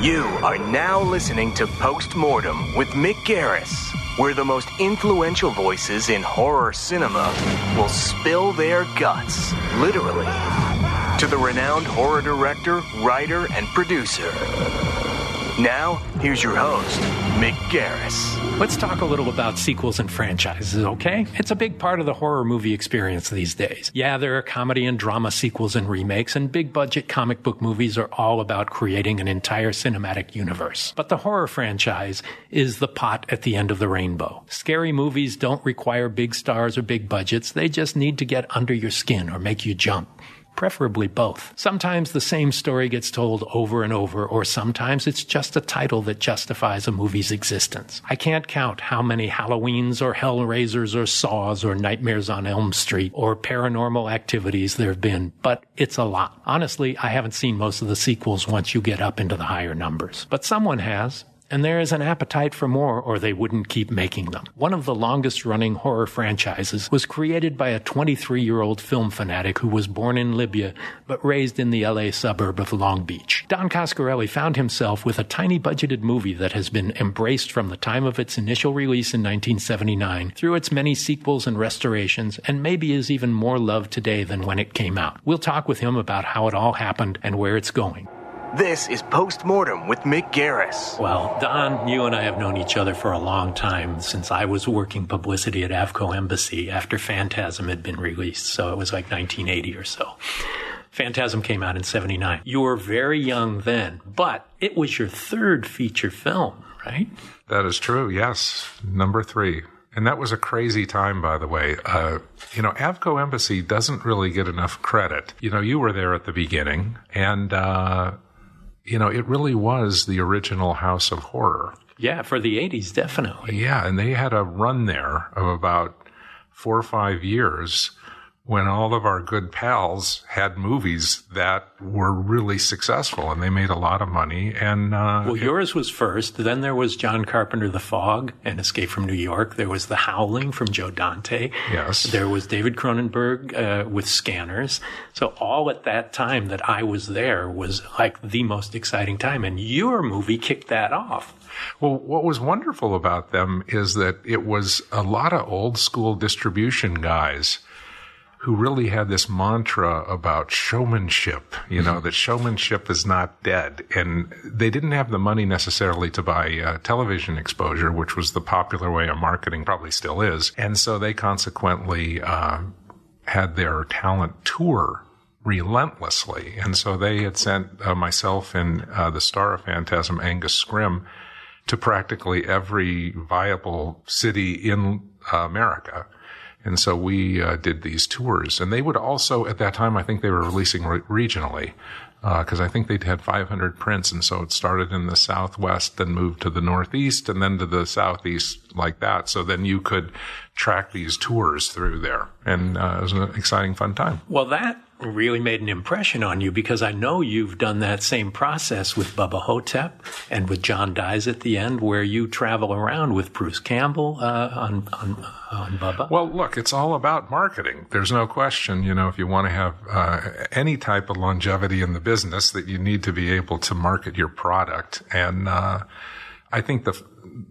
You are now listening to Postmortem with Mick Garris, where the most influential voices in horror cinema will spill their guts, literally, to the renowned horror director, writer, and producer. Now, here's your host, Mick Garris. Let's talk a little about sequels and franchises, okay? It's a big part of the horror movie experience these days. Yeah, there are comedy and drama sequels and remakes, and big budget comic book movies are all about creating an entire cinematic universe. But the horror franchise is the pot at the end of the rainbow. Scary movies don't require big stars or big budgets, they just need to get under your skin or make you jump preferably both. Sometimes the same story gets told over and over, or sometimes it's just a title that justifies a movie's existence. I can't count how many Halloweens or Hellraisers or Saws or Nightmares on Elm Street or paranormal activities there have been, but it's a lot. Honestly, I haven't seen most of the sequels once you get up into the higher numbers. But someone has, and there is an appetite for more or they wouldn't keep making them. One of the longest running horror franchises was created by a 23 year old film fanatic who was born in Libya but raised in the LA suburb of Long Beach. Don Coscarelli found himself with a tiny budgeted movie that has been embraced from the time of its initial release in 1979 through its many sequels and restorations and maybe is even more loved today than when it came out. We'll talk with him about how it all happened and where it's going. This is Postmortem with Mick Garris. Well, Don, you and I have known each other for a long time since I was working publicity at Avco Embassy after Phantasm had been released. So it was like 1980 or so. Phantasm came out in 79. You were very young then, but it was your third feature film, right? That is true, yes. Number three. And that was a crazy time, by the way. Uh, you know, Avco Embassy doesn't really get enough credit. You know, you were there at the beginning, and, uh, you know, it really was the original House of Horror. Yeah, for the 80s, definitely. Yeah, and they had a run there of about four or five years when all of our good pals had movies that were really successful and they made a lot of money. And uh, Well, yours was first. Then there was John Carpenter, The Fog and Escape from New York. There was The Howling from Joe Dante. Yes. There was David Cronenberg uh, with Scanners. So all at that time that I was there was like the most exciting time. And your movie kicked that off. Well, what was wonderful about them is that it was a lot of old school distribution guys who really had this mantra about showmanship, you know, that showmanship is not dead. And they didn't have the money necessarily to buy uh, television exposure, which was the popular way of marketing, probably still is. And so they consequently uh, had their talent tour relentlessly. And so they had sent uh, myself and uh, the star of Phantasm, Angus Scrimm, to practically every viable city in uh, America. And so we uh, did these tours. And they would also, at that time, I think they were releasing re- regionally because uh, I think they'd had 500 prints. And so it started in the Southwest, then moved to the Northeast, and then to the Southeast like that. So then you could track these tours through there. And uh, it was an exciting, fun time. Well, that really made an impression on you because I know you've done that same process with Bubba Ho-Tep and with John Dies at the end, where you travel around with Bruce Campbell uh, on, on on Bubba. Well, look, it's all about marketing. There's no question. You know, if you want to have uh, any type of longevity in the business, that you need to be able to market your product. And uh, I think the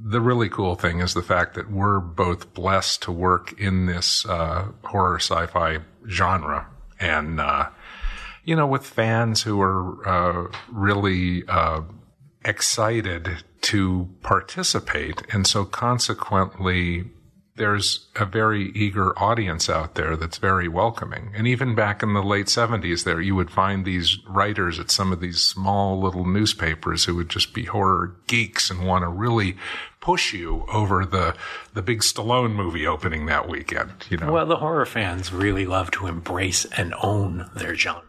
the really cool thing is the fact that we're both blessed to work in this uh, horror sci-fi genre and uh, you know with fans who are uh, really uh, excited to participate and so consequently there's a very eager audience out there that's very welcoming. And even back in the late 70s there, you would find these writers at some of these small little newspapers who would just be horror geeks and want to really push you over the, the big Stallone movie opening that weekend, you know. Well, the horror fans really love to embrace and own their genre.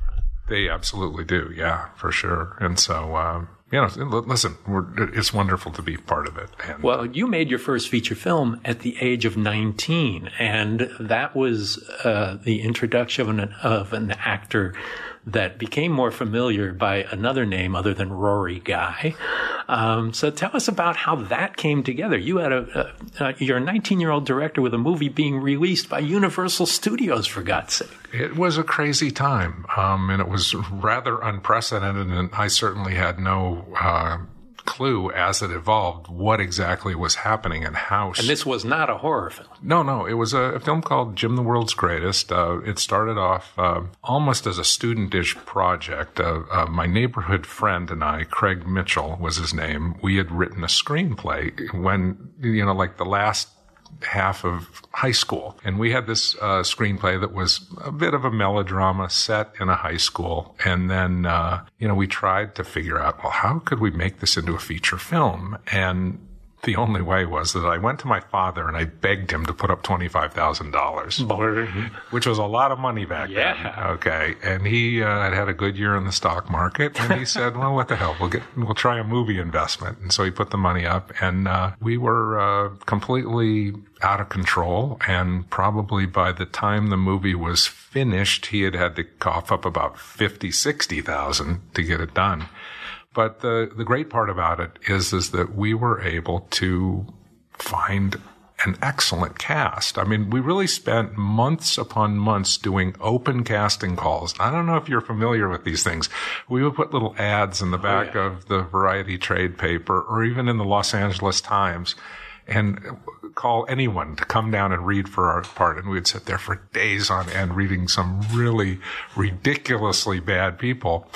They absolutely do. Yeah, for sure. And so, um, you know, listen, it's wonderful to be part of it. And well, you made your first feature film at the age of 19, and that was uh, the introduction of an, of an actor that became more familiar by another name other than Rory Guy. Um, so tell us about how that came together. You had a, a, a you're a 19 year old director with a movie being released by Universal Studios for God's sake. It was a crazy time, um, and it was rather unprecedented, and I certainly had no. Uh, clue as it evolved what exactly was happening and how. And this was not a horror film. No, no, it was a, a film called Jim the World's Greatest. Uh, it started off uh, almost as a studentish project. Uh, uh, my neighborhood friend and I, Craig Mitchell was his name. We had written a screenplay when you know, like the last half of high school. And we had this uh, screenplay that was a bit of a melodrama set in a high school. And then, uh, you know, we tried to figure out, well, how could we make this into a feature film? And the only way was that I went to my father and I begged him to put up $25,000, which was a lot of money back yeah. then. Okay. And he uh, had had a good year in the stock market. And he said, well, what the hell? We'll get, we'll try a movie investment. And so he put the money up and uh, we were uh, completely out of control. And probably by the time the movie was finished, he had had to cough up about 50, 60,000 to get it done. But the, the great part about it is, is that we were able to find an excellent cast. I mean, we really spent months upon months doing open casting calls. I don't know if you're familiar with these things. We would put little ads in the oh, back oh, yeah. of the Variety trade paper or even in the Los Angeles Times and call anyone to come down and read for our part. And we'd sit there for days on end reading some really ridiculously bad people.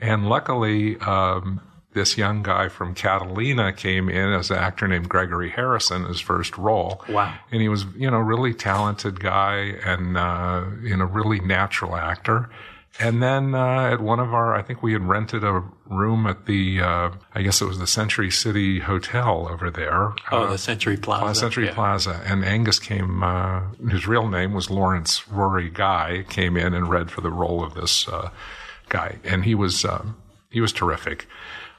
And luckily, um, this young guy from Catalina came in as an actor named Gregory Harrison, his first role. Wow. And he was, you know, really talented guy and, uh, you know, really natural actor. And then uh, at one of our, I think we had rented a room at the, uh, I guess it was the Century City Hotel over there. Oh, uh, the Century Plaza. Century yeah. Plaza. And Angus came, uh, his real name was Lawrence Rory Guy, came in and read for the role of this uh, guy. And he was, um, he was terrific.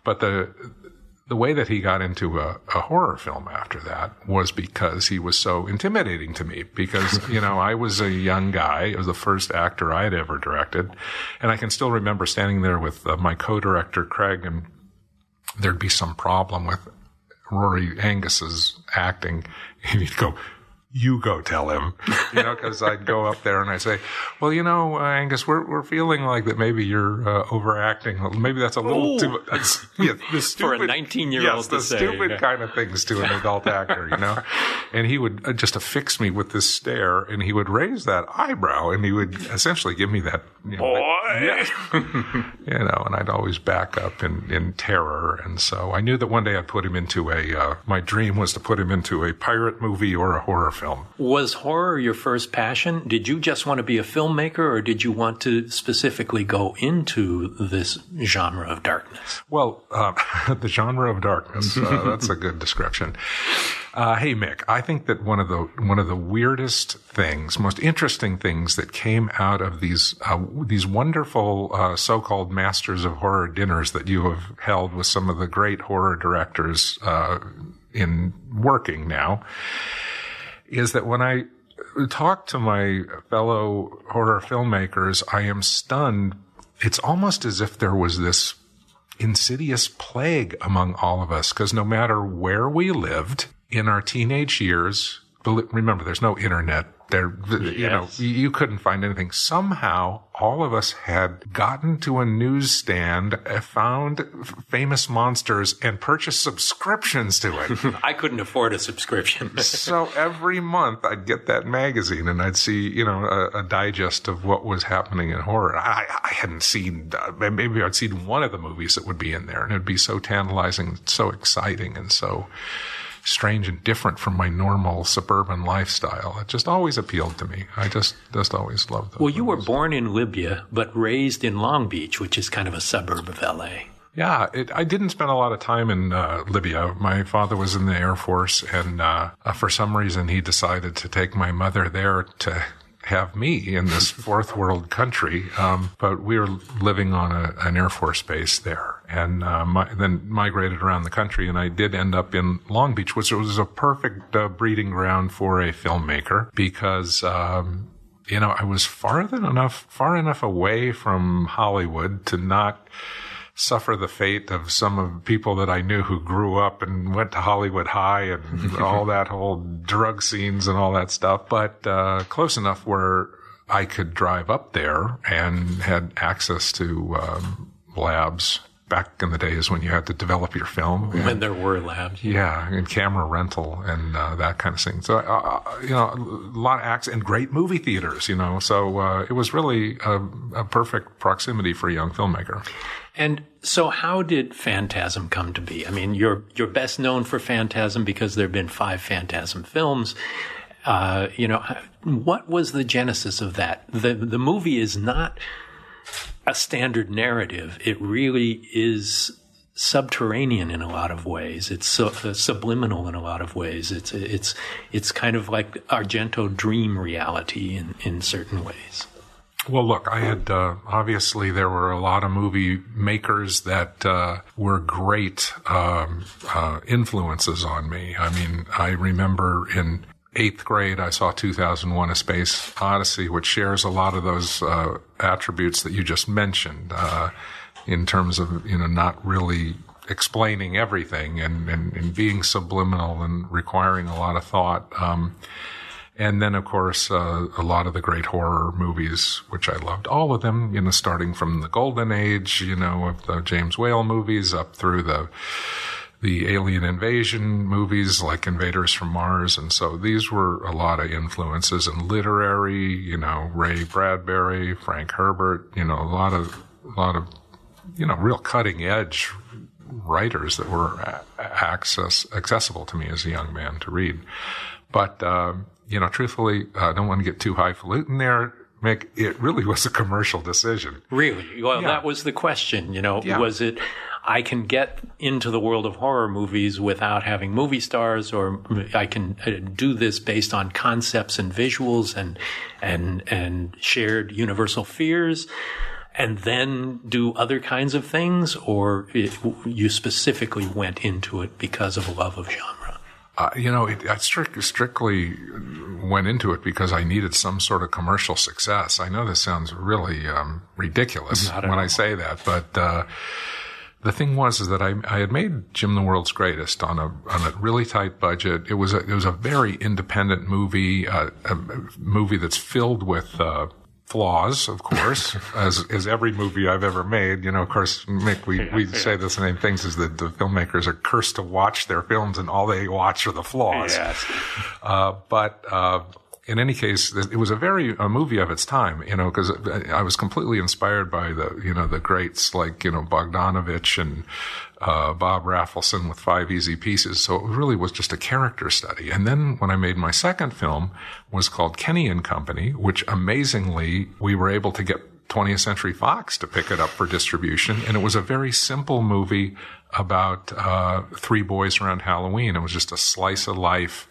But the, the way that he got into a, a, horror film after that was because he was so intimidating to me. Because, you know, I was a young guy. I was the first actor I had ever directed. And I can still remember standing there with uh, my co-director, Craig, and there'd be some problem with Rory Angus's acting. And he'd go, you go tell him, you know, because I'd go up there and I'd say, well, you know, uh, Angus, we're, we're feeling like that maybe you're uh, overacting. Maybe that's a little Ooh. too, that's, yeah, the stupid, For a 19 year old yes, the say, stupid yeah. kind of things to an adult actor, you know, and he would uh, just affix me with this stare and he would raise that eyebrow and he would essentially give me that, you know, Boy. yeah, you know, and I'd always back up in, in terror. And so I knew that one day I'd put him into a, uh, my dream was to put him into a pirate movie or a horror film. Was horror your first passion? Did you just want to be a filmmaker or did you want to specifically go into this genre of darkness? Well, uh, the genre of darkness, uh, that's a good description. Uh, hey Mick, I think that one of the one of the weirdest things, most interesting things that came out of these uh, these wonderful uh, so-called masters of horror dinners that you have held with some of the great horror directors uh, in working now, is that when I talk to my fellow horror filmmakers, I am stunned. It's almost as if there was this insidious plague among all of us because no matter where we lived in our teenage years, remember there's no internet. There, you know, Yes. you, you couldn't find anything. Somehow, all of us had gotten to a newsstand, uh, found famous monsters, and purchased subscriptions to it. I couldn't afford a subscription. so every month I'd get that magazine and I'd see, you know, a, a digest of what was happening in horror. I, I hadn't seen, uh, maybe I'd seen one of the movies that would be in there and it'd be so tantalizing, so exciting and so strange and different from my normal suburban lifestyle. It just always appealed to me. I just, just always loved those well, you were born in Libya, but raised in Long Beach, which is kind of a suburb of LA. Yeah, it, I didn't spend a lot of time in uh, Libya. My father was in the Air Force, and uh, uh, for some reason, he decided to take my mother there to have me in this fourth world country. Um, but we were living on a, an Air Force base there, and uh, my, then migrated around the country. And I did end up in Long Beach, which was a perfect uh, breeding ground for a filmmaker because. Um, you know, I was far enough, far enough away from Hollywood to not suffer the fate of some of the people that I knew who grew up and went to Hollywood High and all that whole drug scenes and all that stuff, but uh, close enough where I could drive up there and had access to um, labs back in the days when you had to develop your film. When And- there were labs. yeah, and camera rental and uh, that kind of thing. So, uh, uh, you know, a lot of acts and great movie theaters, you know. So uh, it was really a, a perfect proximity for a young filmmaker. And so, how did Phantasm come to be? I mean, you're you're best known for Phantasm because there have been five Phantasm films. Uh, you know, what was the genesis of that? The the movie is not a standard narrative. It really is subterranean in a lot of ways. It's uh, subliminal in a lot of ways. It's it's it's kind of like Argento dream reality in in certain ways. Well, look, I had uh, obviously there were a lot of movie makers that uh, were great um, uh, influences on me. I mean, I remember in eighth grade I saw 2001: A Space Odyssey, which shares a lot of those uh, attributes that you just mentioned uh, in terms of you know not really explaining everything and, and, and being subliminal and requiring a lot of thought. Um, and then, of course, uh, a lot of the great horror movies, which I loved, all of them, you know, starting from the golden age, you know, of the James Whale movies up through the, the alien invasion movies like Invaders from Mars. And so these were a lot of influences and literary, you know, Ray Bradbury, Frank Herbert, you know, a lot of, a lot of, you know, real cutting edge writers that were access accessible to me as a young man to read. But um, you know, truthfully, I don't want to get too highfalutin there. Mick, it really was a commercial decision. Really? Well, Yeah. that was the question. You know, Yeah. was it I can get into the world of horror movies without having movie stars, or I can uh, do this based on concepts and visuals and and and shared universal fears, and then do other kinds of things, or it, you specifically went into it because of a love of genre. Uh, you know, it, I strict, strictly went into it because I needed some sort of commercial success. I know this sounds really um, ridiculous when I say that, but uh, the thing was is that I, I had made Jim the World's Greatest on a on a really tight budget. It was a, it was a very independent movie, uh, a movie that's filled with. Flaws, of course, as as every movie I've ever made. You know, of course, Mick, we, we say the same things: is that the filmmakers are cursed to watch their films, and all they watch are the flaws. Uh, but uh, in any case, it was a very a movie of its time, you know, because I was completely inspired by the you know the greats like you know Bogdanovich and uh, Bob Rafelson with Five Easy Pieces. So it really was just a character study. And then when I made my second film, was called Kenny and Company, which amazingly we were able to get 20th Century Fox to pick it up for distribution. And it was a very simple movie about uh, three boys around Halloween. It was just a slice of life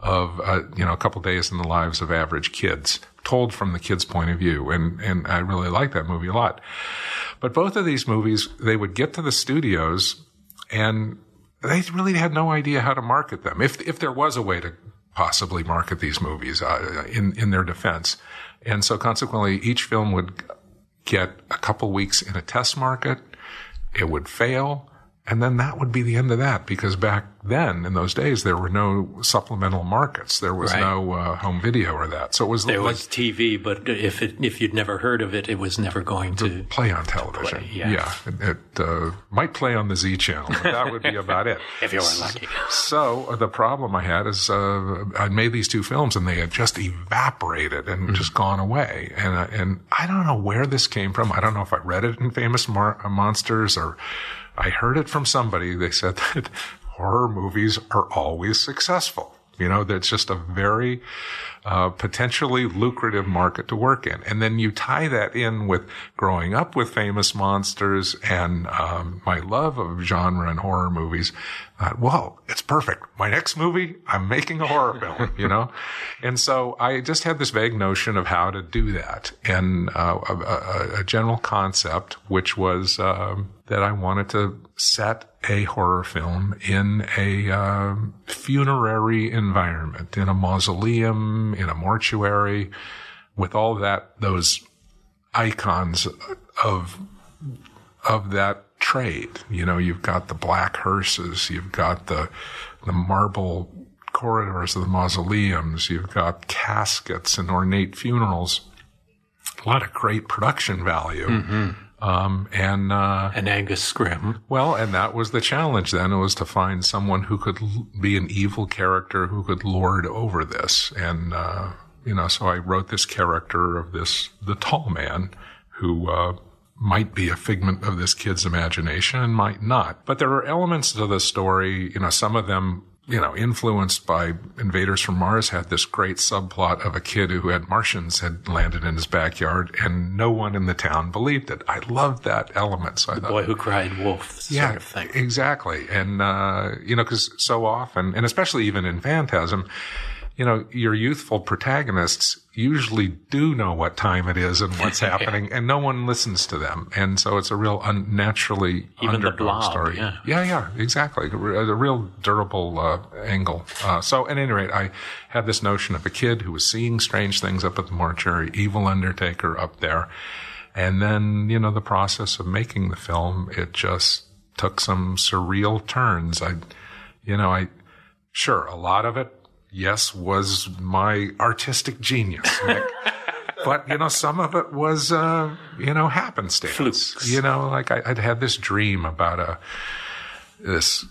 of uh, you know a couple days in the lives of average kids, told from the kids' point of view, and and I really like that movie a lot. But both of these movies, they would get to the studios, and they really had no idea how to market them. If if there was a way to possibly market these movies, uh, in in their defense, and so consequently, each film would get a couple weeks in a test market. It would fail. And then that would be the end of that because back then in those days, there were no supplemental markets. There was Right. no uh, home video or that. So it was There like was TV, but if it, if you'd never heard of it, it was never going to. play on television. play, yeah. It, it uh, might play on the Z channel, but that would be about it. If you were lucky. So uh, the problem I had is uh, I made these two films and they had just evaporated and just gone away. And uh, and I don't know where this came from. I don't know if I read it in Famous Mar- uh, Monsters or I heard it from somebody. They said that horror movies are always successful. You know, that's just a very uh, potentially lucrative market to work in. And then you tie that in with growing up with famous monsters and um, my love of genre and horror movies. Uh, well, it's perfect. My next movie, I'm making a horror film, you know? And so I just had this vague notion of how to do that and uh, a, a, general concept, which was um, that I wanted to set a horror film in a um, funerary environment, in a mausoleum, in a mortuary, with all that, those icons of, of that trade. You know, you've got the black hearses, you've got the, the marble corridors of the mausoleums, you've got caskets and ornate funerals. A lot of great production value. Um, and, uh, And Angus Scrimm. well, and that was the challenge then. It was to find someone who could l- be an evil character who could lord over this. And, uh, you know, so I wrote this character of this, the tall man who, uh, might be a figment of this kid's imagination and might not. But there are elements to the story, you know, some of them, you know, influenced by Invaders from Mars had this great subplot of a kid who had Martians had landed in his backyard and no one in the town believed it. I loved that element. So I thought, Boy Who Cried Wolf yeah, sort of thing. exactly. And, uh, you know, cause so often, and especially even in Phantasm, you know, your youthful protagonists usually do know what time it is and what's happening and no one listens to them. And so it's a real unnaturally Even underdog Blob, story. yeah. yeah, yeah, exactly. A, a real durable, uh, angle. Uh, so at any rate, I had this notion of a kid who was seeing strange things up at the mortuary, evil undertaker up there. And then, you know, the process of making the film, it just took some surreal turns. I, you know, I, sure, a lot of it, yes, was my artistic genius, but, you know, some of it was, uh, you know, happenstance. Flukes. You know, like I, I'd had this dream about a, this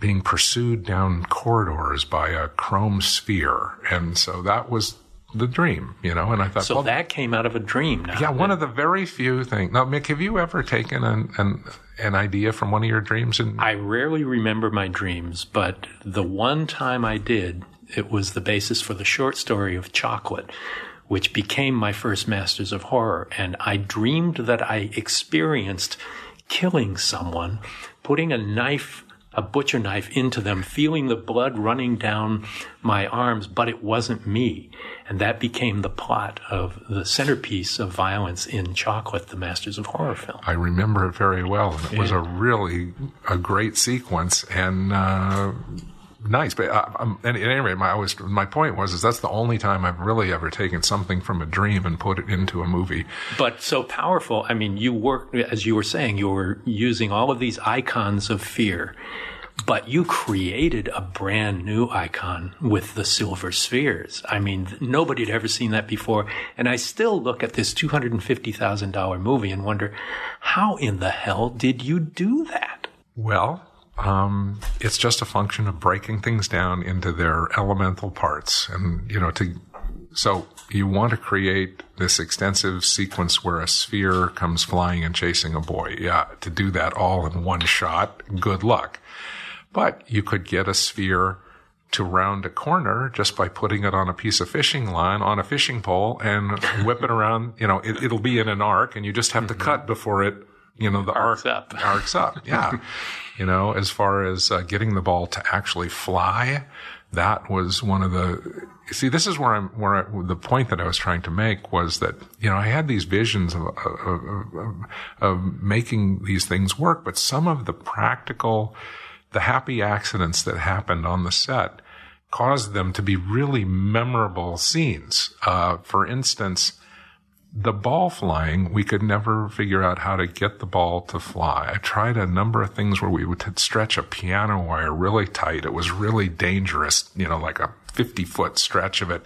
being pursued down corridors by a chrome sphere. And so that was the dream, you know, and I thought, So well, that came out of a dream now. yeah, one of the very few things. Now, Mick, have you ever taken an, an, an idea from one of your dreams? And I rarely remember my dreams, but the one time I did, it was the basis for the short story of Chocolate, which became my first Masters of Horror. And I dreamed that I experienced killing someone, putting a knife, a butcher knife into them, feeling the blood running down my arms, but it wasn't me. And that became the plot of the centerpiece of violence in Chocolate, the Masters of Horror film. I remember it very well, and it was a really a great sequence and uh, nice. But uh, um, at any rate, my I was my point was is that's the only time I've really ever taken something from a dream and put it into a movie. but so powerful. I mean, you work, as you were saying, you were using all of these icons of fear, but you created a brand new icon with the silver spheres. I mean, nobody had ever seen that before. And I still look at this $250,000 movie and wonder, how in the hell did you do that? Well, um, it's just a function of breaking things down into their elemental parts, and you know, to so you want to create this extensive sequence where a sphere comes flying and chasing a boy. Yeah, to do that all in one shot, good luck. But you could get a sphere to round a corner just by putting it on a piece of fishing line on a fishing pole and whip it around. You know, it, it'll be in an arc, and you just have to cut before it. You know, the Arcs arc up. arcs up. Yeah. you know, as far as uh, getting the ball to actually fly, that was one of the. See, this is where I'm. Where I, the point that I was trying to make was that you know I had these visions of of, of, of, of making these things work, but some of the practical, the happy accidents that happened on the set caused them to be really memorable scenes. Uh, for instance the ball flying, we could never figure out how to get the ball to fly. I tried a number of things where we would stretch a piano wire really tight. It was really dangerous, you know, like a 50 foot stretch of it,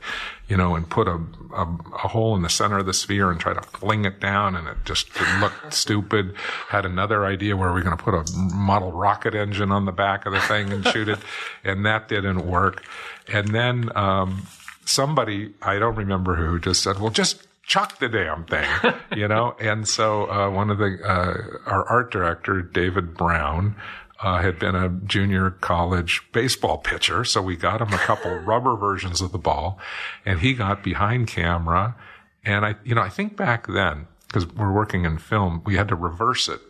you know, and put a, a, a hole in the center of the sphere and try to fling it down and it just looked stupid. Had another idea where we are going to put a model rocket engine on the back of the thing and shoot it. And that didn't work. And then, um, somebody, I don't remember who, just said, well, just chuck the damn thing, you know? And so, uh, one of the, uh, our art director, David Brown, uh, had been a junior college baseball pitcher. So we got him a couple rubber versions of the ball and he got behind camera. And I, you know, I think back then, because we're working in film, we had to reverse it.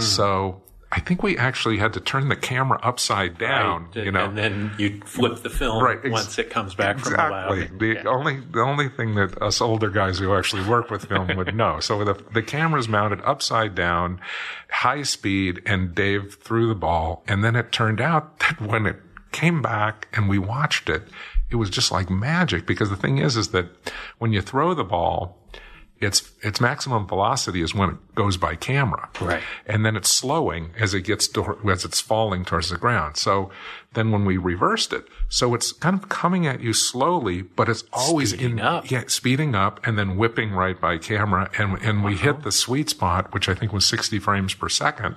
So I think we actually had to turn the camera upside down, Right? you know. and then you flip the film Right, ex- once it comes back from the Exactly. lab. The Yeah. only the only thing that us older guys who actually work with film would know. So the the camera's mounted upside down, high speed, and Dave threw the ball, and then it turned out that when it came back and we watched it, it was just like magic because the thing is, is that when you throw the ball, its its maximum velocity is when it goes by camera, Right. And then it's slowing as it gets to, as it's falling towards the ground. So then when we reversed it, so it's kind of coming at you slowly, but it's always Speeding in up. yeah, speeding up and then whipping right by camera, and and we Uh-huh. hit the sweet spot, which I think was 60 frames per second,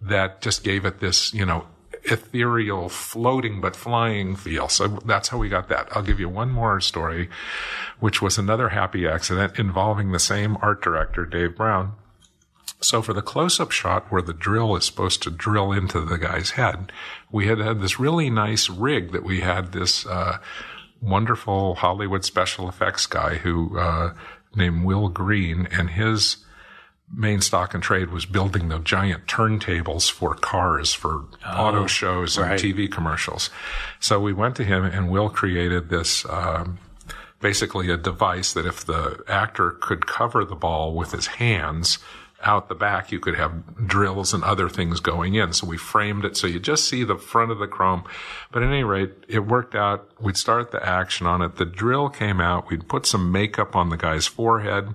that just gave it this, you know. Ethereal, floating but flying feel. So that's how we got that. I'll give you one more story, which was another happy accident involving the same art director, Dave Brown. So for the close-up shot where the drill is supposed to drill into the guy's head, we had had this really nice rig that we had this uh, wonderful Hollywood special effects guy who uh, named Will Green, and his main stock and trade was building the giant turntables for cars for auto shows and right. TV commercials. So we went to him, and Will created this. Um, basically a device that if the actor could cover the ball with his hands out the back, you could have drills and other things going in. So we framed it so you just see the front of the chrome. But at any rate, it worked out. We'd start the action on it. The drill came out. We'd put some makeup on the guy's forehead.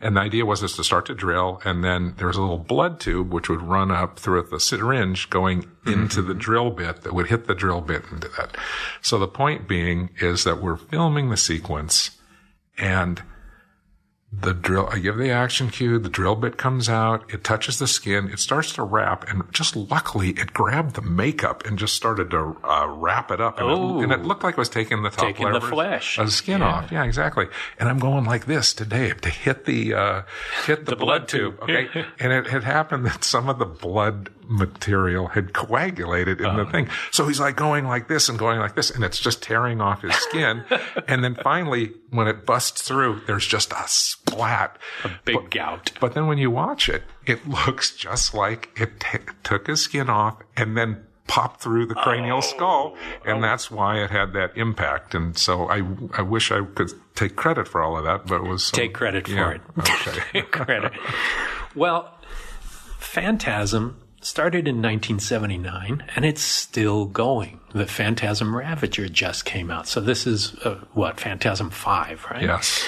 And the idea was just to start to drill, and then there was a little blood tube which would run up through the syringe going mm-hmm. into the drill bit that would hit the drill bit into that. So the point being is that we're filming the sequence, and the drill, I give the action cue, the drill bit comes out, it touches the skin, it starts to wrap, and just luckily it grabbed the makeup and just started to uh, wrap it up. And, Oh. it, and it looked like it was taking the top Taking the flesh. of the skin Yeah. off. Yeah, exactly. And I'm going like this to Dave to hit the, uh, hit the, The blood, blood tube. tube. Okay. and it had happened that some of the blood material had coagulated in Uh-huh. the thing. So he's like going like this and going like this, and it's just tearing off his skin. and then finally, when it busts through, there's just a splat. A big gout. But then when you watch it, it looks just like it t- took his skin off and then popped through the cranial skull. And that's why it had that impact. And so I, I wish I could take credit for all of that, but it was. so- Take credit for it. Okay. credit. Well, Phantasm started in 1979 and it's still going. The Phantasm Ravager just came out. So this is uh, what, Phantasm 5, right? yes.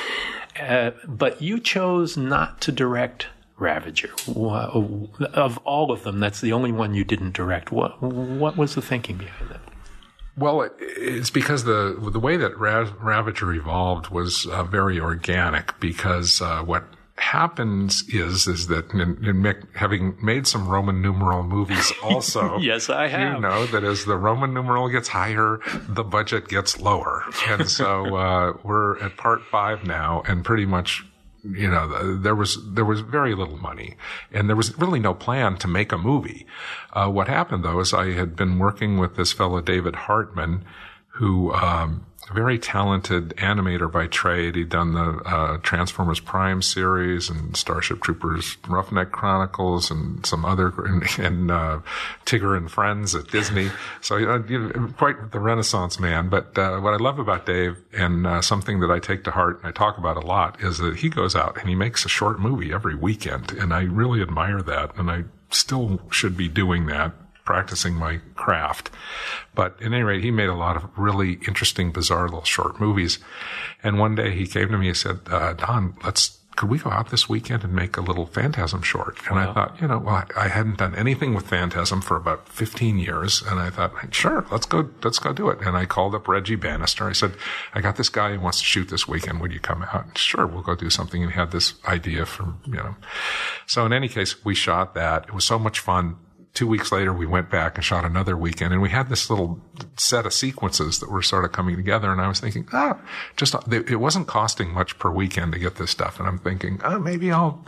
Uh, but you chose not to direct Ravager. Of all of them, that's the only one you didn't direct. What, what was the thinking behind that? Well, it, it's because the the way that Ra- Ravager evolved was uh, very organic. Because uh, what happens is is that in, in Mick, having made some Roman numeral movies, also, Yes, I have You know that as the Roman numeral gets higher, the budget gets lower, and so uh, we're at part five now, and pretty much. You know, there was there was very little money, and there was really no plan to make a movie. Uh, what happened though is I had been working with this fellow David Hartman, who um, a very talented animator by trade. He'd done the uh, Transformers Prime series and Starship Troopers Roughneck Chronicles and some other and, and uh, Tigger and Friends at Disney. So uh, quite the Renaissance man. But uh, what I love about Dave and uh, something that I take to heart and I talk about a lot is that he goes out and he makes a short movie every weekend, and I really admire that. And I still should be doing that practicing my craft. But at any rate, he made a lot of really interesting, bizarre little short movies. And one day he came to me and said, uh, Don, let's, could we go out this weekend and make a little Phantasm short? And I thought, you know, well, I, I hadn't done anything with Phantasm for about 15 years. And I thought, sure, let's go, let's go do it. And I called up Reggie Bannister. I said, I got this guy who wants to shoot this weekend. Would you come out? And sure, we'll go do something. And he had this idea from, you know. So in any case, we shot that. It was so much fun two weeks later, we went back and shot another weekend, and we had this little set of sequences that were sort of coming together. And I was thinking, ah, just it wasn't costing much per weekend to get this stuff. And I'm thinking, oh, maybe I'll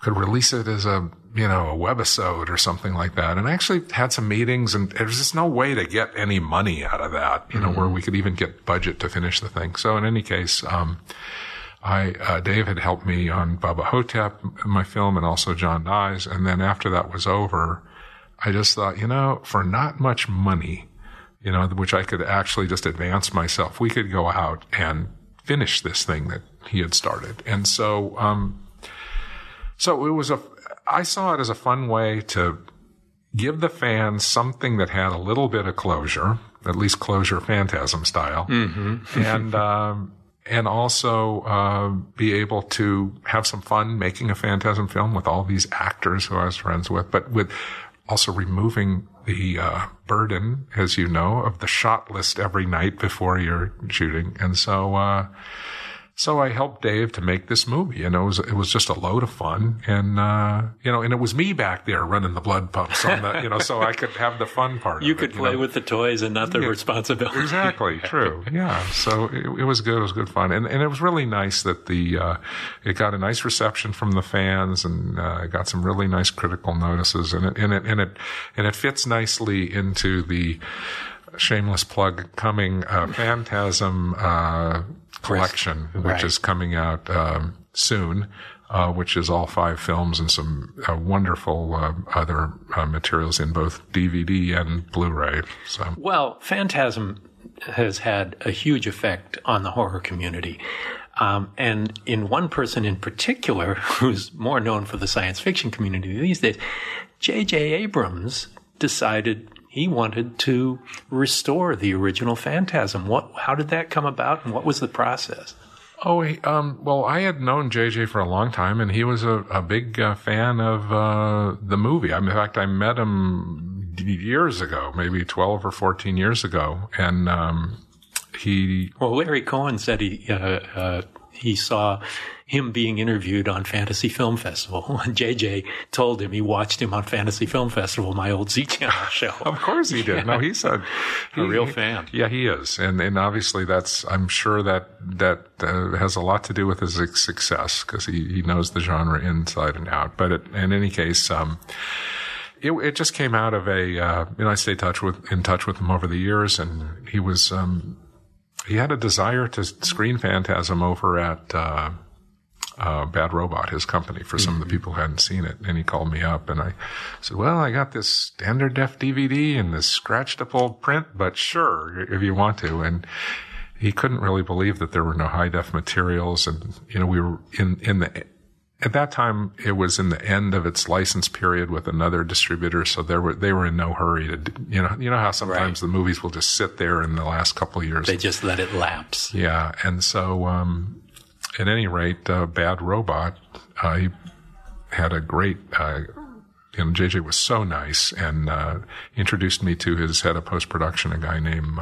could release it as a you know a webisode or something like that. And I actually had some meetings, and there's just no way to get any money out of that, you know, where we could even get budget to finish the thing. So in any case. Um, I uh, Dave had helped me on Bubba Ho-Tep, my film, and also John Dies. And then after that was over, I just thought, you know, for not much money, you know, which I could actually just advance myself, we could go out and finish this thing that he had started. And so, um, so it was a, I saw it as a fun way to give the fans something that had a little bit of closure, at least closure phantasm style, and um, and also uh, be able to have some fun making a phantasm film with all these actors who I was friends with, but with also removing the uh, burden, as you know, of the shot list every night before you're shooting, and so. Uh, so I helped Dave to make this movie, and it was it was just a load of fun, and uh, you know, and it was me back there running the blood pumps on the, you know, so I could have the fun part. You could it, play know. with the toys and not the responsibility. Exactly, true. Yeah, so it, it was good. It was good fun, and and it was really nice that the uh, it got a nice reception from the fans, and uh, got some really nice critical notices, and it and it and it and it fits nicely into the shameless plug coming uh, Phantasm uh, collection, which Right. is coming out um, soon. Uh, which is all five films and some uh, wonderful uh, other uh, materials in both DVD and Blu-ray. So Well, Phantasm has had a huge effect on the horror community. Um, and in one person in particular, who's more known for the science fiction community these days, J.J. Abrams decided he wanted to restore the original Phantasm. What, how did that come about, and what was the process? Oh, he, um, well, I had known JJ for a long time, and he was a, a big uh, fan of uh, the movie. I mean, in fact, I met him years ago, maybe 12 or 14 years ago, and um, he Well, Larry Cohen said he uh, uh, he saw him being interviewed on Fantasy Film Festival, and JJ told him he watched him on Fantasy Film Festival, my old Z Channel show. Of course he did. No, he said A real fan. Yeah, he is, and and obviously that's I'm sure that that uh, has a lot to do with his success because he he knows the genre inside and out. But it, in any case, um, it it just came out of a uh, you know I stayed touch with in touch with him over the years, and he was um, he had a desire to screen Phantasm over at. Uh, uh, Bad Robot, his company, for some of the people who hadn't seen it. And he called me up and I said, well, I got this standard def DVD and this scratched up old print, but sure, if you want to. And he couldn't really believe that there were no high def materials. And, you know, we were in, in the, at that time, it was in the end of its license period with another distributor, so there were they were in no hurry to, you know, you know how sometimes the movies will just sit there in the last couple of years. They just let it lapse. Yeah, and so um, at any rate, uh, Bad Robot, uh, he had a great. Uh, you know, JJ was so nice and uh, introduced me to his head of post production, a guy named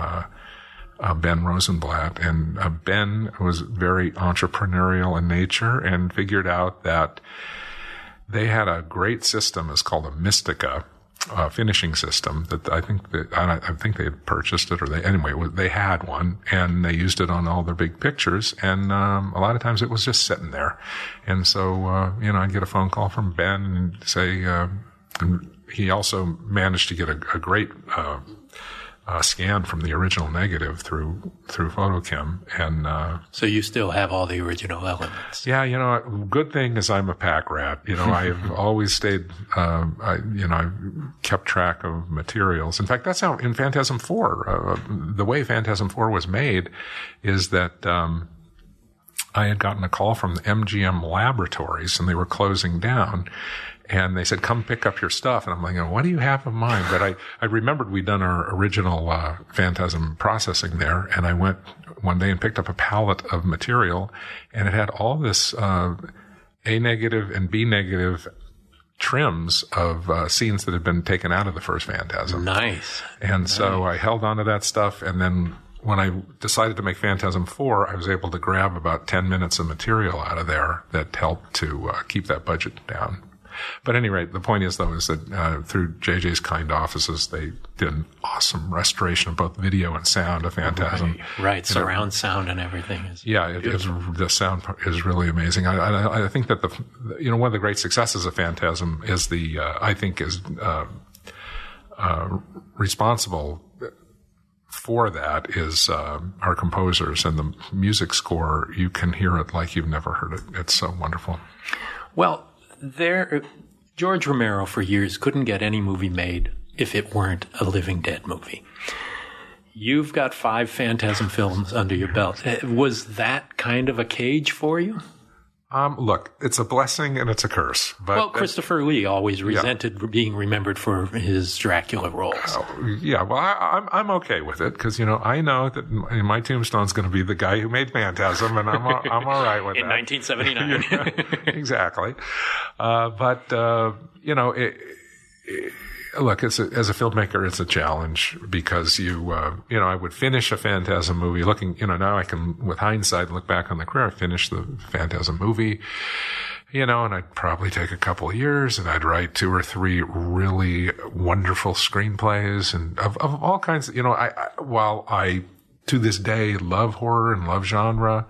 uh, uh, Ben Rosenblatt. And uh, Ben was very entrepreneurial in nature and figured out that they had a great system. It's called a Mistika uh, finishing system that I think that I, think they had purchased it or they anyway they had one and they used it on all their big pictures and um, a lot of times it was just sitting there and so uh, you know I'd get a phone call from Ben and say uh, and he also managed to get a, a great uh, uh, scan from the original negative through through FotoKem and uh, So you still have all the original elements. yeah, you know, good thing is I'm a pack rat. You know, I've always stayed, um, I, you know, I've kept track of materials. In fact, that's how in Phantasm 4, uh, the way Phantasm 4 was made is that, um, I had gotten a call from the MGM laboratories and they were closing down. And they said, come pick up your stuff. And I'm like, what do you have of mine?" But I, I remembered we'd done our original, uh, Phantasm processing there. And I went one day and picked up a pallet of material and it had all this, uh, A negative and B negative trims of, uh, scenes that had been taken out of the first Phantasm. Nice. And so I held on to that stuff. And then when I decided to make Phantasm 4, I was able to grab about 10 minutes of material out of there that helped to uh, keep that budget down. But at any rate, the point is though, is that uh, through JJ's kind offices, they did an awesome restoration of both video and sound of Phantasm. Right. Surround sound and everything is. Yeah, it, it's, the sound is really amazing. I, I, I think that the, you know, one of the great successes of Phantasm is the, uh, I think is, uh, uh, responsible for that is, uh, our composers and the music score. You can hear it like you've never heard it. It's so wonderful. Well, there, George Romero for years couldn't get any movie made if it weren't a Living Dead movie. You've got five Phantasm films under your belt. Uh, Was that kind of a cage for you? Um, look, it's a blessing and it's a curse. But well, Christopher Lee always resented yeah. being remembered for his Dracula roles. Oh, yeah, well, I, am I'm, I'm okay with it because you know I know that my tombstone's going to be the guy who made Phantasm, and I'm I'm all right with In that. In 1979, exactly. Uh, but uh, you know, it, it, look, as a, as a filmmaker, it's a challenge because you, uh, you know, I would finish a Phantasm movie looking, you know, now I can, with hindsight, look back on the career. I finished the Phantasm movie, you know, and I'd probably take a couple of years and I'd write two or three really wonderful screenplays and of, of all kinds. Of, you know, I, I while I to this day love horror and love genre,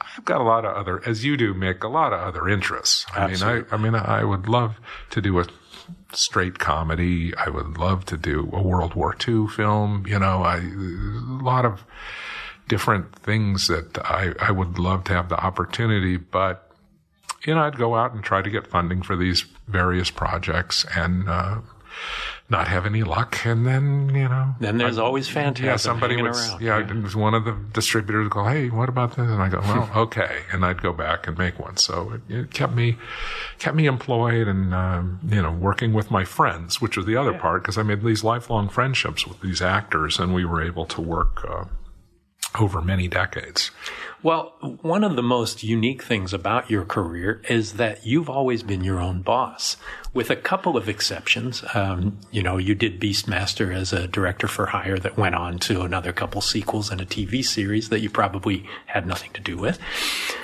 I've got a lot of other, as you do, Mick, a lot of other interests. I Absolutely. mean, I, I mean, I would love to do a straight comedy. I would love to do a World War II film. You know, I, a lot of different things that I, I would love to have the opportunity, but, you know, I'd go out and try to get funding for these various projects and, uh, not have any luck, and then you know. Then there's I, always Phantasm. Yeah, somebody would. Around. Yeah, yeah. was one of the distributors would go, "Hey, what about this?" And I go, "Well, okay," and I'd go back and make one. So it, it kept me kept me employed, and um, you know, working with my friends, which was the other yeah. part, because I made these lifelong friendships with these actors, and we were able to work. Uh, over many decades. Well, one of the most unique things about your career is that you've always been your own boss, with a couple of exceptions. Um, you know, you did Beastmaster as a director for hire that went on to another couple sequels and a TV series that you probably had nothing to do with.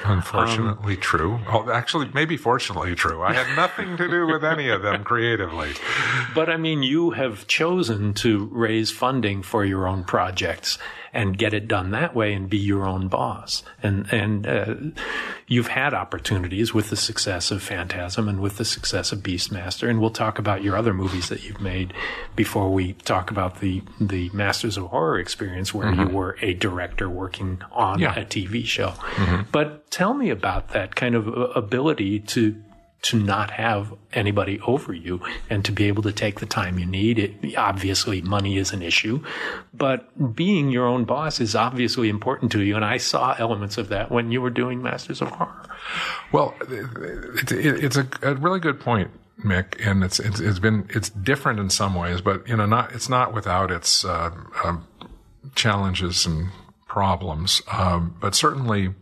Unfortunately, um, true. Oh, actually, maybe fortunately true. I had nothing to do with any of them creatively. But I mean, you have chosen to raise funding for your own projects and get it done that way and be your own boss. And, and, uh, you've had opportunities with the success of Phantasm and with the success of Beastmaster. And we'll talk about your other movies that you've made before we talk about the, the Masters of Horror experience where mm-hmm. you were a director working on yeah. a TV show. Mm-hmm. But tell me about that kind of ability to to not have anybody over you and to be able to take the time you need. It, obviously, money is an issue, but being your own boss is obviously important to you. And I saw elements of that when you were doing Masters of Horror. Well, it's, it's a, a really good point. Mick, and it's, it's, it's been it's different in some ways, but you know, not it's not without its uh, uh, challenges and problems. Um, but certainly,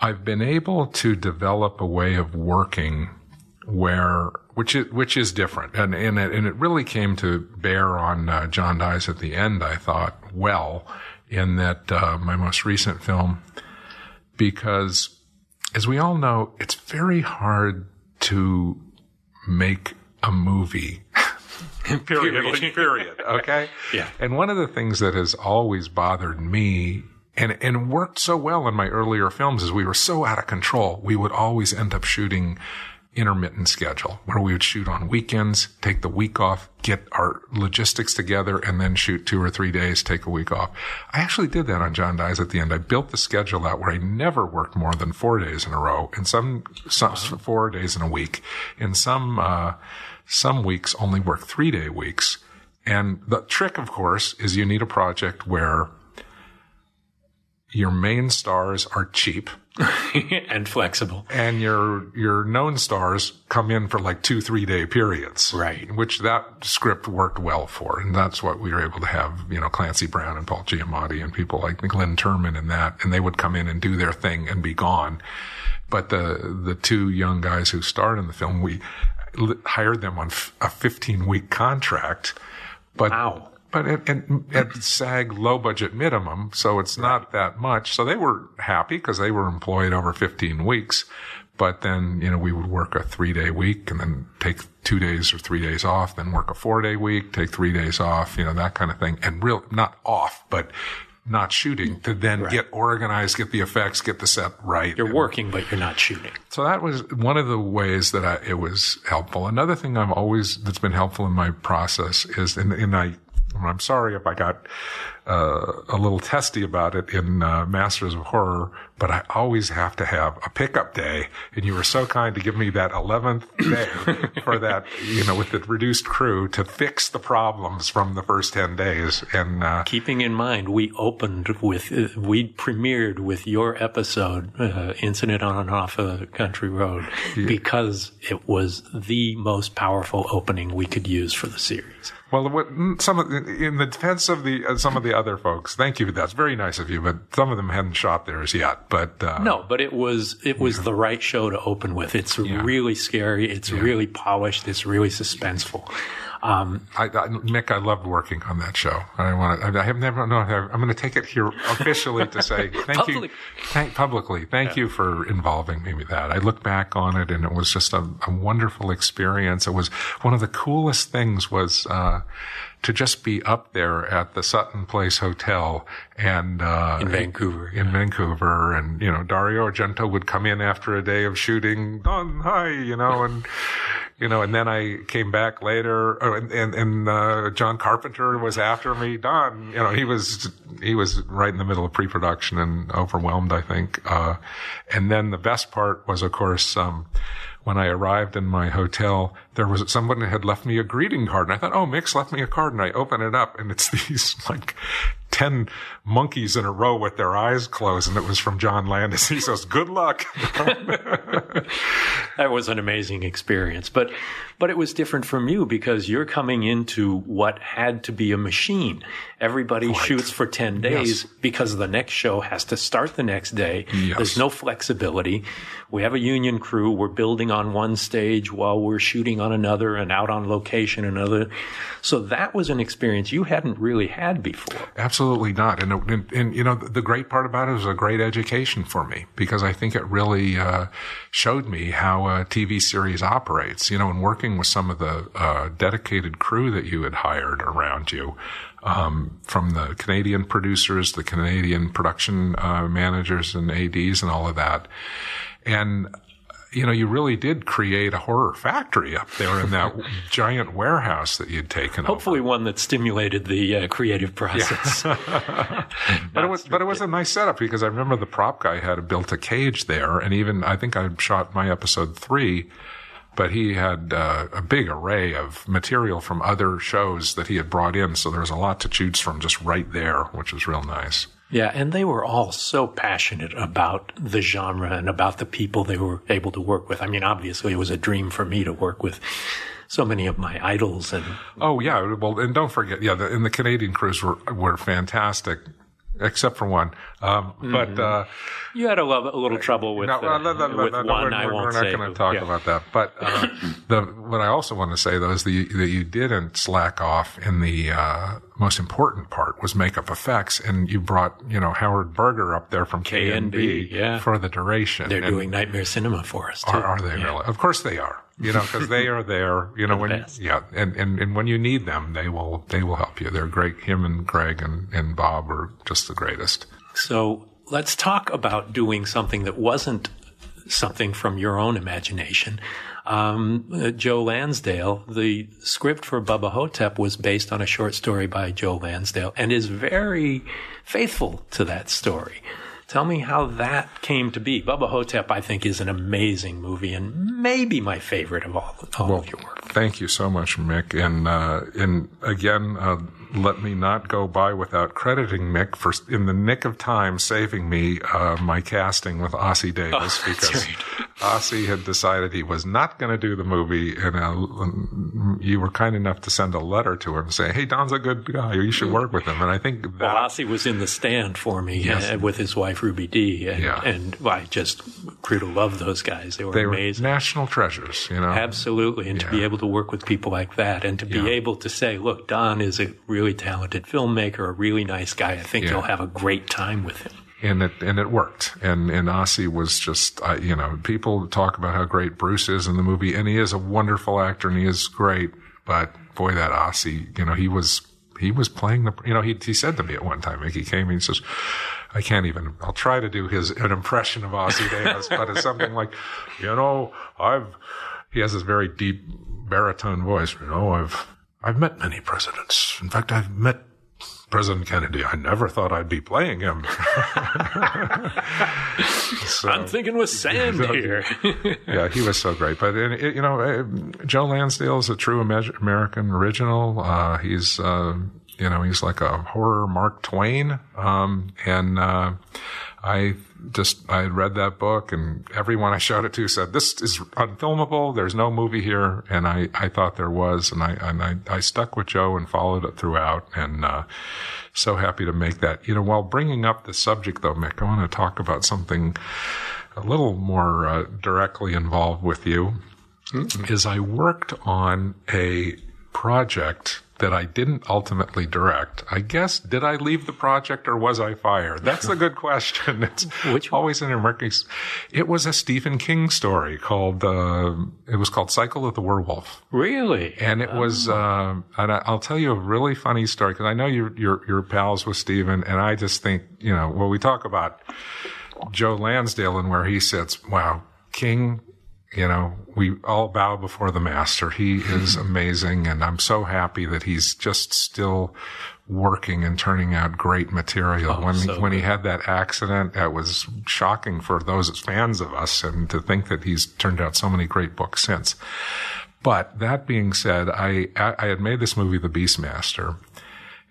I've been able to develop a way of working where which is which is different, and and it, and it really came to bear on uh, John Dies at the end. I thought well in that uh, my most recent film because as we all know, it's very hard to make a movie. period. period. Okay. yeah. And one of the things that has always bothered me and and worked so well in my earlier films is we were so out of control. We would always end up shooting intermittent schedule where we would shoot on weekends, take the week off, get our logistics together, and then shoot two or three days, take a week off. I actually did that on John Dies at the end. I built the schedule out where I never worked more than four days in a row, and some, some four days in a week. In some uh, some weeks, only work three day weeks. And the trick, of course, is you need a project where your main stars are cheap. And flexible. And your your known stars come in for like two three day periods. Right. Which that script worked well for. And that's what we were able to have you know clancy brown and paul giamatti and people like Glynn Turman and that. And they would come in and do their thing and be gone. But the the two young guys who starred in the film we hired them on a 15 week contract. But wow but at, at, at SAG low budget minimum, so it's not that much. So they were happy because they were employed over 15 weeks. But then, you know, we would work a three day week and then take two days or three days off, then work a four day week, take three days off, you know, that kind of thing. And real, not off, but not shooting to then right. get organized, get the effects, get the set right. You're working, but you're not shooting. So that was one of the ways that I, it was helpful. Another thing I've always, that's been helpful in my process is, and, and I I'm sorry if I got uh, a little testy about it in uh, Masters of Horror, but I always have to have a pickup day. And you were so kind to give me that 11th day for that, you know, with the reduced crew to fix the problems from the first 10 days. And uh, keeping in mind, we opened with, uh, we premiered with your episode, uh, Incident on and Off a Country Road, yeah. because it was the most powerful opening we could use for the series. Well, what, some of, in the defense of the uh, some of the other folks, thank you. That's very nice of you, but some of them hadn't shot theirs yet. But uh, no, but it was it was yeah. the right show to open with. It's yeah. really scary. It's yeah. really polished. It's really suspenseful. Um, I, I, Mick, I loved working on that show. I want to, I have never, no, I'm going to take it here officially to say thank you, thank, publicly, thank yeah. you for involving me with that. I look back on it and it was just a, a wonderful experience. It was one of the coolest things was, uh, to just be up there at the Sutton Place Hotel and uh, in Vancouver, in yeah. Vancouver, and you know Dario Argento would come in after a day of shooting. Don, hi, you know, and you know, and then I came back later, oh, and and, and uh, John Carpenter was after me. Don, you know, he was he was right in the middle of pre-production and overwhelmed, I think. Uh, and then the best part was, of course, um, when I arrived in my hotel, there was someone had left me a greeting card, and I thought, oh, Mix left me a card, and I open it up, and it's these like ten monkeys in a row with their eyes closed, and it was from John Landis. He says, "Good luck." that was an amazing experience, but but it was different from you because you're coming into what had to be a machine. Everybody right. shoots for 10 days yes. because the next show has to start the next day. Yes. There's no flexibility. We have a union crew. We're building on one stage while we're shooting on another and out on location another. So that was an experience you hadn't really had before. Absolutely not. And, and, and you know, the great part about it was a great education for me because I think it really uh, showed me how a TV series operates. You know, and working working with some of the uh, dedicated crew that you had hired around you, um, from the Canadian producers, the Canadian production uh, managers and ads, and all of that, and you know, you really did create a horror factory up there in that giant warehouse that you'd taken. Hopefully, over. one that stimulated the uh, creative process. Yeah. but it was, but it was a nice setup because I remember the prop guy had built a cage there, and even I think I shot my episode three but he had uh, a big array of material from other shows that he had brought in. So there was a lot to choose from just right there, which was real nice. Yeah, and they were all so passionate about the genre and about the people they were able to work with. I mean, obviously, it was a dream for me to work with so many of my idols and oh yeah well and don't forget yeah the, and the canadian crews were were fantastic except for one. Um, mm-hmm. But uh, you had a, little, a little trouble with, no, no, no, with one. We're, I won't we're not going to talk yeah. about that. But uh, the, what I also want to say though is the, that you didn't slack off in the uh, most important part was makeup effects, and you brought you know Howard Berger up there from KNB, yeah. for the duration. They're and doing Nightmare Cinema for us. Too. Are, are they yeah. really? Of course they are you know, because they are there, you know, when, best. yeah, and, and, and when you need them, they will, they will help you. They're great. Him and Greg and, and Bob are just the greatest. So let's talk about doing something that wasn't something from your own imagination. Um, uh, Joe Lansdale, the script for Bubba Ho-Tep was based on a short story by Joe Lansdale and is very faithful to that story. Tell me how that came to be. Bubba Ho-Tep, I think, is an amazing movie and maybe my favorite of all, all well, of your work. Thank you so much, Mick. And uh, and again, uh, let me not go by without crediting Mick for, in the nick of time, saving me uh, my casting with Ossie Davis oh, because right. Ossie had decided he was not going to do the movie, and uh, you were kind enough to send a letter to him saying, "Hey, Don's a good guy. You should work with him." And I think that, well, Ossie was in the stand for me yes. uh, with his wife Ruby Dee, and, yeah. and I just grew to love those guys. They were they amazing, were national treasures. You know, absolutely, and yeah. to be able to work with people like that, and to be yeah. able to say, "Look, Don is a really talented filmmaker, a really nice guy. I think you'll have a great time with him." and it and it worked. And and Ossie was just uh, you know people talk about how great Bruce is in the movie, and he is a wonderful actor and he is great. But boy, that Ossie, you know, he was he was playing the you know he he said to me at one time, he came and he says. I can't even. I'll try to do his an impression of Ossie Davis, but it's something like, you know, I've. He has this very deep baritone voice. You know, I've I've met many presidents. In fact, I've met President Kennedy, I never thought I'd be playing him. so, I'm thinking with sand here. yeah, he was so great. But, you know, uh, Joe Lansdale is a true American original. Uh, he's, uh, you know, he's like a horror Mark Twain. Um, and, uh, I just, I read that book and everyone I showed it to said, this is unfilmable. There's no movie here. And I, I thought there was. And I, and I, I stuck with Joe and followed it throughout. And, uh, so happy to make that. You know, while bringing up the subject though, Mick, I want to talk about something a little more uh, directly involved with you. Mm-hmm. Is I worked on a project that I didn't ultimately direct. I guess, did I leave the project or was I fired? That's a good question. It's Which always an murky. It was a Stephen King story called, uh, it was called Cycle of the Werewolf. Really? And it was, oh. uh, and I'll tell you a really funny story because I know you're, you're, you're pals with Stephen and I just think, you know, when we talk about Joe Lansdale and where he sits, wow, King you know, we all bow before the master. He is amazing. And I'm so happy that he's just still working and turning out great material. Oh, when, so when he had that accident, that was shocking for those fans of us and to think that he's turned out so many great books since. But that being said, I, I had made this movie, The Beastmaster.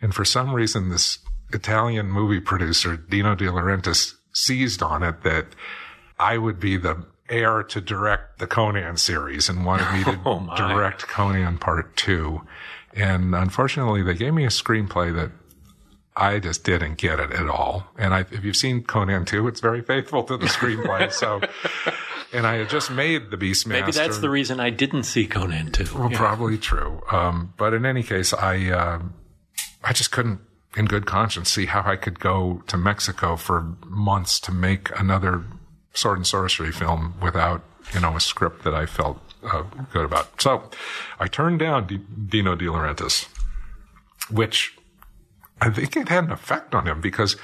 And for some reason, this Italian movie producer, Dino De Laurentiis, seized on it that I would be the heir to direct the Conan series and wanted me to oh direct Conan Part Two. And unfortunately, they gave me a screenplay that I just didn't get it at all. And I, if you've seen Conan 2, it's very faithful to the screenplay. so, and I had just made the Beastmaster. Maybe that's the reason I didn't see Conan 2. Well, yeah. probably true. Um, but in any case, I, uh, I just couldn't in good conscience see how I could go to Mexico for months to make another sword and sorcery film without, you know, a script that I felt uh, good about. So I turned down D- Dino De Laurentiis, which I think it had an effect on him because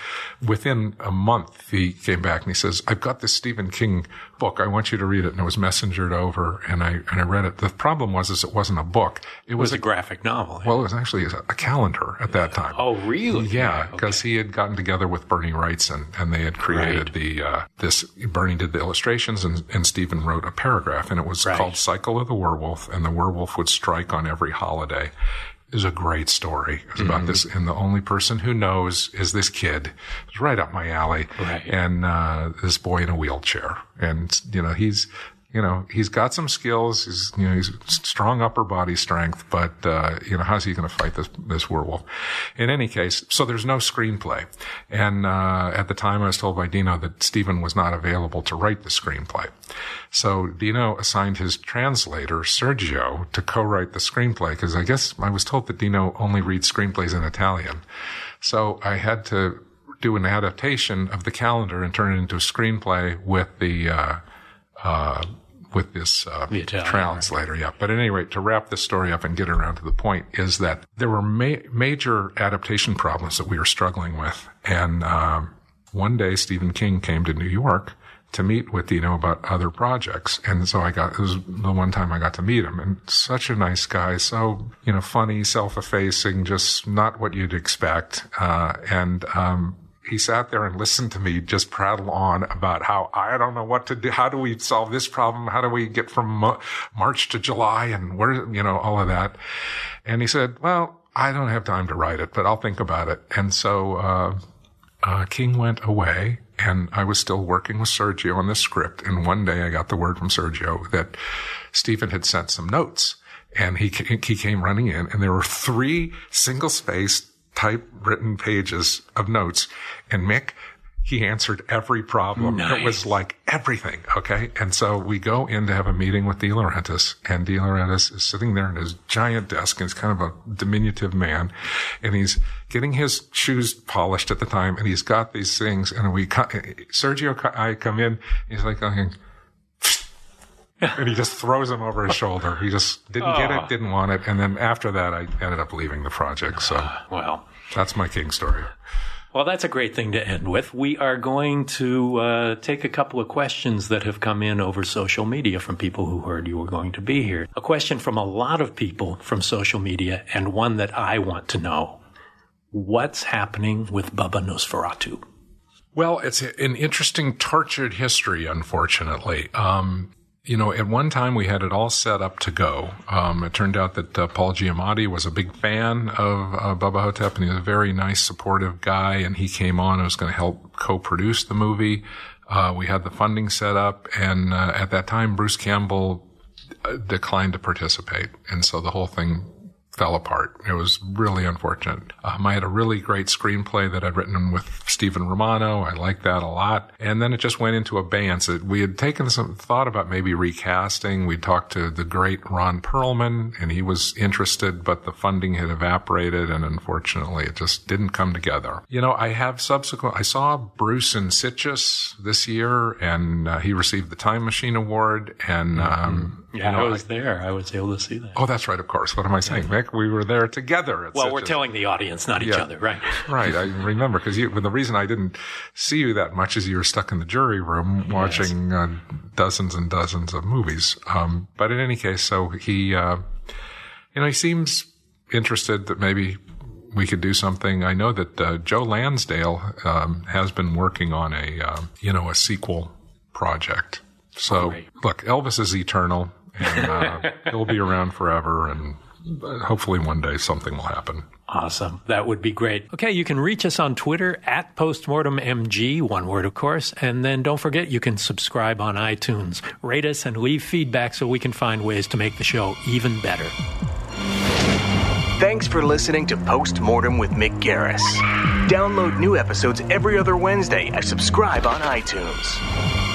within a month he came back and he says, I've got this Stephen King book. I want you to read it. And it was messengered over and I, and I read it. The problem was, is it wasn't a book. It was, it was a, a, graphic novel. Well, it was actually a, a calendar at that time. Oh, really? Yeah. Because okay. he had gotten together with Bernie Wrightson and they had created right. the, uh, this, Bernie did the illustrations and, and Stephen wrote a paragraph and it was right. called Cycle of the Werewolf and the werewolf would strike on every holiday is a great story. It's mm-hmm. about this, and the only person who knows is this kid. It's right up my alley. Right. And, uh, this boy in a wheelchair. And, you know, he's, you know, he's got some skills. He's, you know, he's strong upper body strength, but, uh, you know, how's he going to fight this, this werewolf? In any case, so there's no screenplay. And, uh, at the time I was told by Dino that Stephen was not available to write the screenplay. So Dino assigned his translator, Sergio, to co-write the screenplay because I guess I was told that Dino only reads screenplays in Italian. So I had to do an adaptation of the calendar and turn it into a screenplay with the, uh, uh, with this uh, translator. Yeah. But at any rate, to wrap this story up and get around to the point is that there were ma- major adaptation problems that we were struggling with. And um, one day, Stephen King came to New York to meet with Dino about other projects. And so I got, it was the one time I got to meet him and such a nice guy. So, you know, funny, self-effacing, just not what you'd expect. Uh, and, um, he sat there and listened to me just prattle on about how I don't know what to do. How do we solve this problem? How do we get from March to July and where, you know, all of that. And he said, well, I don't have time to write it, but I'll think about it. And so, uh, uh, King went away and I was still working with Sergio on the script. And one day I got the word from Sergio that Stephen had sent some notes and he, he came running in and there were three single spaced typewritten pages of notes. And Mick, he answered every problem. Nice. It was like everything. Okay. And so we go in to have a meeting with De Laurentiis and De Laurentiis is sitting there in his giant desk and he's kind of a diminutive man and he's getting his shoes polished at the time and he's got these things and we, Sergio, I come in, he's like, and he just throws him over his shoulder. He just didn't oh. get it, didn't want it. And then after that, I ended up leaving the project. So, uh, well, that's my King story. Well, that's a great thing to end with. We are going to uh, take a couple of questions that have come in over social media from people who heard you were going to be here. A question from a lot of people from social media, and one that I want to know. What's happening with Bubba Nosferatu? Well, it's an interesting, tortured history, unfortunately. Um, you know, at one time we had it all set up to go. Um, it turned out that uh, Paul Giamatti was a big fan of uh, Bubba Ho-Tep, and he was a very nice, supportive guy. And he came on and was going to help co-produce the movie. Uh, we had the funding set up, and uh, at that time, Bruce Campbell uh, declined to participate, and so the whole thing fell apart. It was really unfortunate. Um, I had a really great screenplay that I'd written with Stephen Romano. I liked that a lot. And then it just went into abeyance. It, we had taken some thought about maybe recasting. We talked to the great Ron Perlman and he was interested, but the funding had evaporated and unfortunately it just didn't come together. You know, I have subsequent, I saw Bruce in Sitges this year and uh, he received the Time Machine Award and, um, Yeah, you know, I was there. I was able to see that. Oh, that's right. Of course. What am I saying, Mick? We were there together. At well, we're Sitges. telling the audience, not each other, right? Right, I remember because the reason I didn't see you that much is you were stuck in the jury room watching uh, dozens and dozens of movies. Um, but in any case, so he, uh, you know, he seems interested that maybe we could do something. I know that uh, Joe Lansdale um, has been working on a, uh, you know, a sequel project. So Great. look, Elvis is eternal, and uh, he'll be around forever, and uh, hopefully one day something will happen. Awesome. That would be great. Okay, you can reach us on Twitter at postmortemmg, one word of course, and then don't forget you can subscribe on iTunes. Rate us and leave feedback so we can find ways to make the show even better. Thanks for listening to Postmortem with Mick Garris. Download new episodes every other Wednesday and subscribe on iTunes.